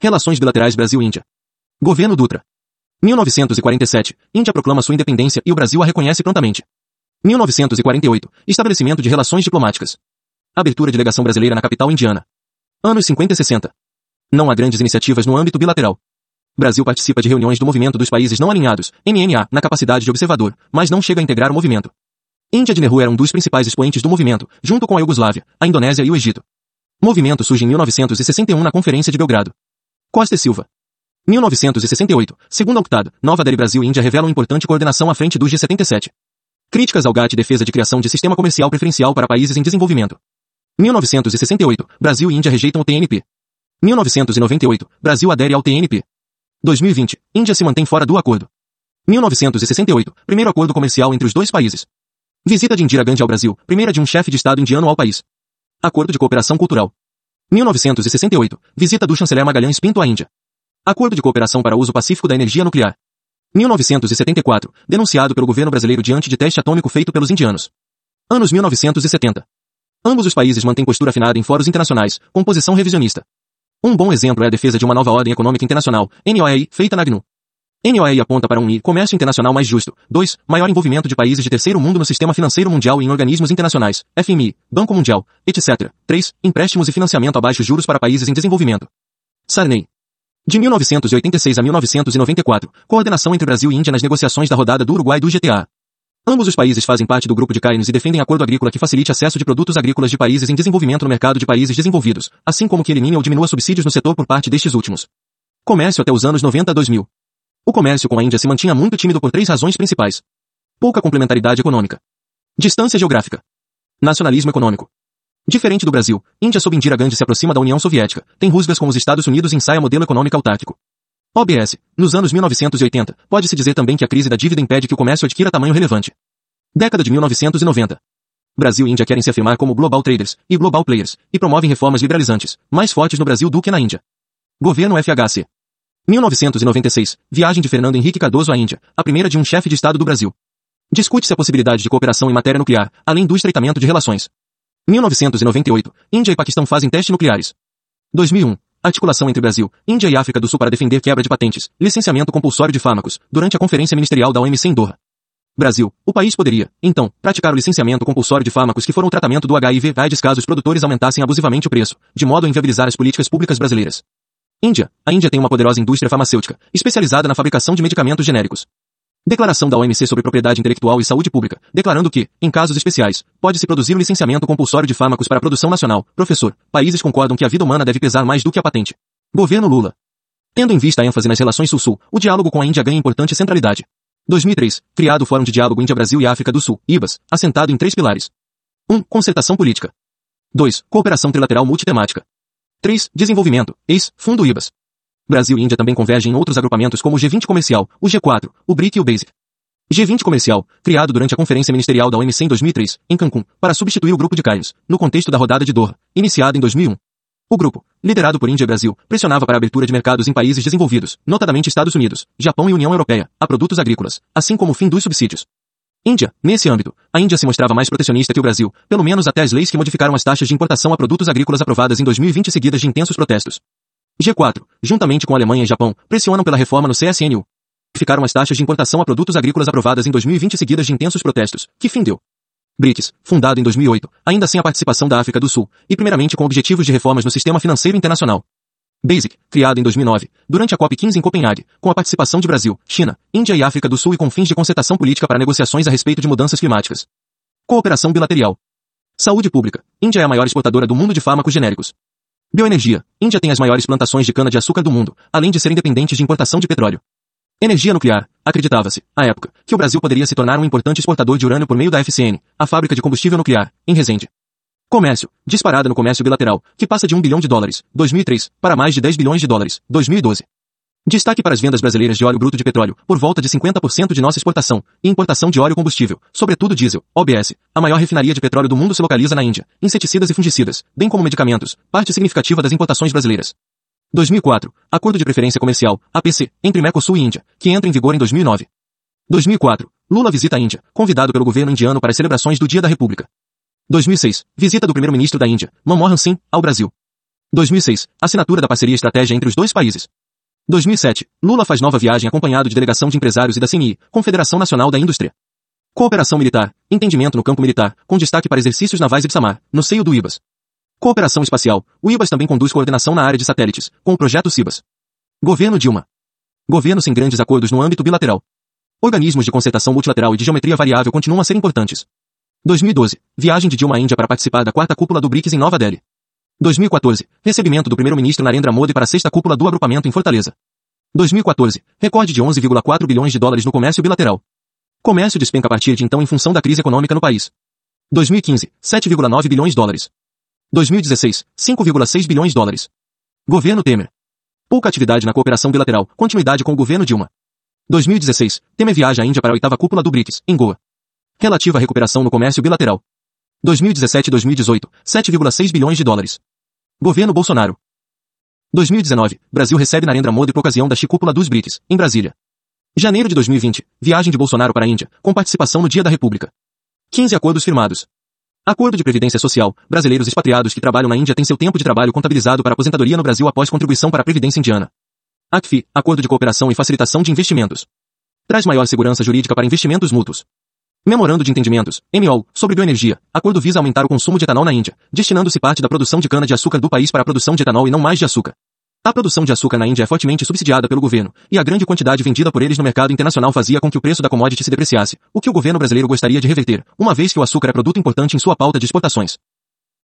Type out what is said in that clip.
Relações bilaterais Brasil-Índia. Governo Dutra. 1947. Índia proclama sua independência e o Brasil a reconhece prontamente. 1948. Estabelecimento de relações diplomáticas. Abertura de delegação brasileira na capital indiana. Anos 50 e 60. Não há grandes iniciativas no âmbito bilateral. Brasil participa de reuniões do Movimento dos Países Não Alinhados, MNA, na capacidade de observador, mas não chega a integrar o movimento. Índia de Nehru era um dos principais expoentes do movimento, junto com a Iugoslávia, a Indonésia e o Egito. Movimento surge em 1961 na Conferência de Belgrado. Costa e Silva. 1968, segundo UNCTAD, Nova Delhi Brasil e Índia revelam importante coordenação à frente do G77. Críticas ao GATT defesa de criação de sistema comercial preferencial para países em desenvolvimento. 1968, Brasil e Índia rejeitam o TNP. 1998, Brasil adere ao TNP. 2020, Índia se mantém fora do acordo. 1968, primeiro acordo comercial entre os dois países. Visita de Indira Gandhi ao Brasil, primeira de um chefe de Estado indiano ao país. Acordo de cooperação cultural. 1968, visita do chanceler Magalhães Pinto à Índia. Acordo de cooperação para uso pacífico da energia nuclear. 1974, denunciado pelo governo brasileiro diante de teste atômico feito pelos indianos. Anos 1970. Ambos os países mantêm postura afinada em fóruns internacionais, com posição revisionista. Um bom exemplo é a defesa de uma nova ordem econômica internacional, NOAI, feita na GNU. NOAI aponta para um I, comércio internacional mais justo. 2. Maior envolvimento de países de terceiro mundo no sistema financeiro mundial e em organismos internacionais, FMI, Banco Mundial, etc. 3. Empréstimos e financiamento a baixos juros para países em desenvolvimento. Sarney. De 1986 a 1994, coordenação entre Brasil e Índia nas negociações da rodada do Uruguai do GTA. Ambos os países fazem parte do grupo de Cairns e defendem acordo agrícola que facilite acesso de produtos agrícolas de países em desenvolvimento no mercado de países desenvolvidos, assim como que elimine ou diminua subsídios no setor por parte destes últimos. Comércio até os anos 90 a 2000. O comércio com a Índia se mantinha muito tímido por três razões principais. Pouca complementaridade econômica. Distância geográfica. Nacionalismo econômico. Diferente do Brasil, Índia sob Indira Gandhi se aproxima da União Soviética, tem rusgas com os Estados Unidos e ensaia modelo econômico autárquico. OBS, nos anos 1980, pode-se dizer também que a crise da dívida impede que o comércio adquira tamanho relevante. Década de 1990. Brasil e Índia querem se afirmar como global traders e global players e promovem reformas liberalizantes, mais fortes no Brasil do que na Índia. Governo FHC. 1996. Viagem de Fernando Henrique Cardoso à Índia, a primeira de um chefe de Estado do Brasil. Discute-se a possibilidade de cooperação em matéria nuclear, além do estreitamento de relações. 1998. Índia e Paquistão fazem testes nucleares. 2001. Articulação entre Brasil, Índia e África do Sul para defender quebra de patentes, licenciamento compulsório de fármacos, durante a Conferência Ministerial da OMC em Doha. Brasil. O país poderia, então, praticar o licenciamento compulsório de fármacos que foram tratamento do HIV-AIDS caso os produtores aumentassem abusivamente o preço, de modo a inviabilizar as políticas públicas brasileiras. Índia. A Índia tem uma poderosa indústria farmacêutica, especializada na fabricação de medicamentos genéricos. Declaração da OMC sobre Propriedade Intelectual e Saúde Pública, declarando que, em casos especiais, pode-se produzir o licenciamento compulsório de fármacos para a produção nacional. Professor, países concordam que a vida humana deve pesar mais do que a patente. Governo Lula. Tendo em vista a ênfase nas relações Sul-Sul, o diálogo com a Índia ganha importante centralidade. 2003. Criado o Fórum de Diálogo Índia-Brasil e África do Sul, IBAS, assentado em três pilares. 1. Concertação política. 2. Cooperação trilateral multitemática. 3. Desenvolvimento, ex, Fundo IBAS. Brasil e Índia também convergem em outros agrupamentos como o G20 Comercial, o G4, o BRIC e o BASIC. G20 Comercial, criado durante a Conferência Ministerial da OMC em 2003, em Cancún, para substituir o Grupo de Cairns, no contexto da rodada de Doha, iniciada em 2001. O grupo, liderado por Índia e Brasil, pressionava para a abertura de mercados em países desenvolvidos, notadamente Estados Unidos, Japão e União Europeia, a produtos agrícolas, assim como o fim dos subsídios. Índia, nesse âmbito, a Índia se mostrava mais protecionista que o Brasil, pelo menos até as leis que modificaram as taxas de importação a produtos agrícolas aprovadas em 2020 seguidas de intensos protestos. G4, juntamente com Alemanha e Japão, pressionam pela reforma no CSNU. Ficaram as taxas de importação a produtos agrícolas aprovadas em 2020 seguidas de intensos protestos, que fim deu. BRICS, fundado em 2008, ainda sem a participação da África do Sul, e primeiramente com objetivos de reformas no sistema financeiro internacional. BASIC, criado em 2009, durante a COP15 em Copenhague, com a participação de Brasil, China, Índia e África do Sul e com fins de concertação política para negociações a respeito de mudanças climáticas. Cooperação bilateral. Saúde pública. Índia é a maior exportadora do mundo de fármacos genéricos. Bioenergia. Índia tem as maiores plantações de cana-de-açúcar do mundo, além de ser independente de importação de petróleo. Energia nuclear. Acreditava-se, à época, que o Brasil poderia se tornar um importante exportador de urânio por meio da FCN, a fábrica de combustível nuclear, em Resende. Comércio. Disparada no comércio bilateral, que passa de 1 bilhão de dólares, 2003, para mais de 10 bilhões de dólares, 2012. Destaque para as vendas brasileiras de óleo bruto de petróleo, por volta de 50% de nossa exportação, e importação de óleo combustível, sobretudo diesel, OBS. A maior refinaria de petróleo do mundo se localiza na Índia. Inseticidas e fungicidas, bem como medicamentos, parte significativa das importações brasileiras. 2004. Acordo de Preferência Comercial, APC, entre Mercosul e Índia, que entra em vigor em 2009. 2004. Lula visita a Índia, convidado pelo governo indiano para as celebrações do Dia da República. 2006. Visita do primeiro-ministro da Índia, Manmohan Singh, ao Brasil. 2006, assinatura da parceria estratégia entre os dois países. 2007, Lula faz nova viagem acompanhado de delegação de empresários e da CNI, Confederação Nacional da Indústria. Cooperação militar, entendimento no campo militar, com destaque para exercícios navais e Psamar, no seio do IBAS. Cooperação espacial, o IBAS também conduz coordenação na área de satélites, com o projeto CIBAS. Governo Dilma. Governo sem grandes acordos no âmbito bilateral. Organismos de concertação multilateral e de geometria variável continuam a ser importantes. 2012, viagem de Dilma à Índia para participar da quarta cúpula do BRICS em Nova Delhi. 2014, recebimento do primeiro-ministro Narendra Modi para a sexta cúpula do agrupamento em Fortaleza. 2014, recorde de 11,4 bilhões de dólares no comércio bilateral. Comércio despenca a partir de então em função da crise econômica no país. 2015, 7,9 bilhões de dólares. 2016, 5,6 bilhões de dólares. Governo Temer. Pouca atividade na cooperação bilateral, continuidade com o governo Dilma. 2016, Temer viaja à Índia para a oitava cúpula do BRICS, em Goa. Relativa à recuperação no comércio bilateral. 2017 2018, 7,6 bilhões de dólares. Governo Bolsonaro. 2019, Brasil recebe Narendra Modi por ocasião da Chicúpula dos BRICS, em Brasília. Janeiro de 2020, viagem de Bolsonaro para a Índia, com participação no Dia da República. 15 acordos firmados. Acordo de Previdência Social. Brasileiros expatriados que trabalham na Índia têm seu tempo de trabalho contabilizado para aposentadoria no Brasil após contribuição para a Previdência Indiana. ACFI. Acordo de Cooperação e Facilitação de Investimentos. Traz maior segurança jurídica para investimentos mútuos. Memorando de Entendimentos, MOL, sobre bioenergia. Acordo visa aumentar o consumo de etanol na Índia, destinando-se parte da produção de cana-de-açúcar do país para a produção de etanol e não mais de açúcar. A produção de açúcar na Índia é fortemente subsidiada pelo governo, e a grande quantidade vendida por eles no mercado internacional fazia com que o preço da commodity se depreciasse, o que o governo brasileiro gostaria de reverter, uma vez que o açúcar é produto importante em sua pauta de exportações.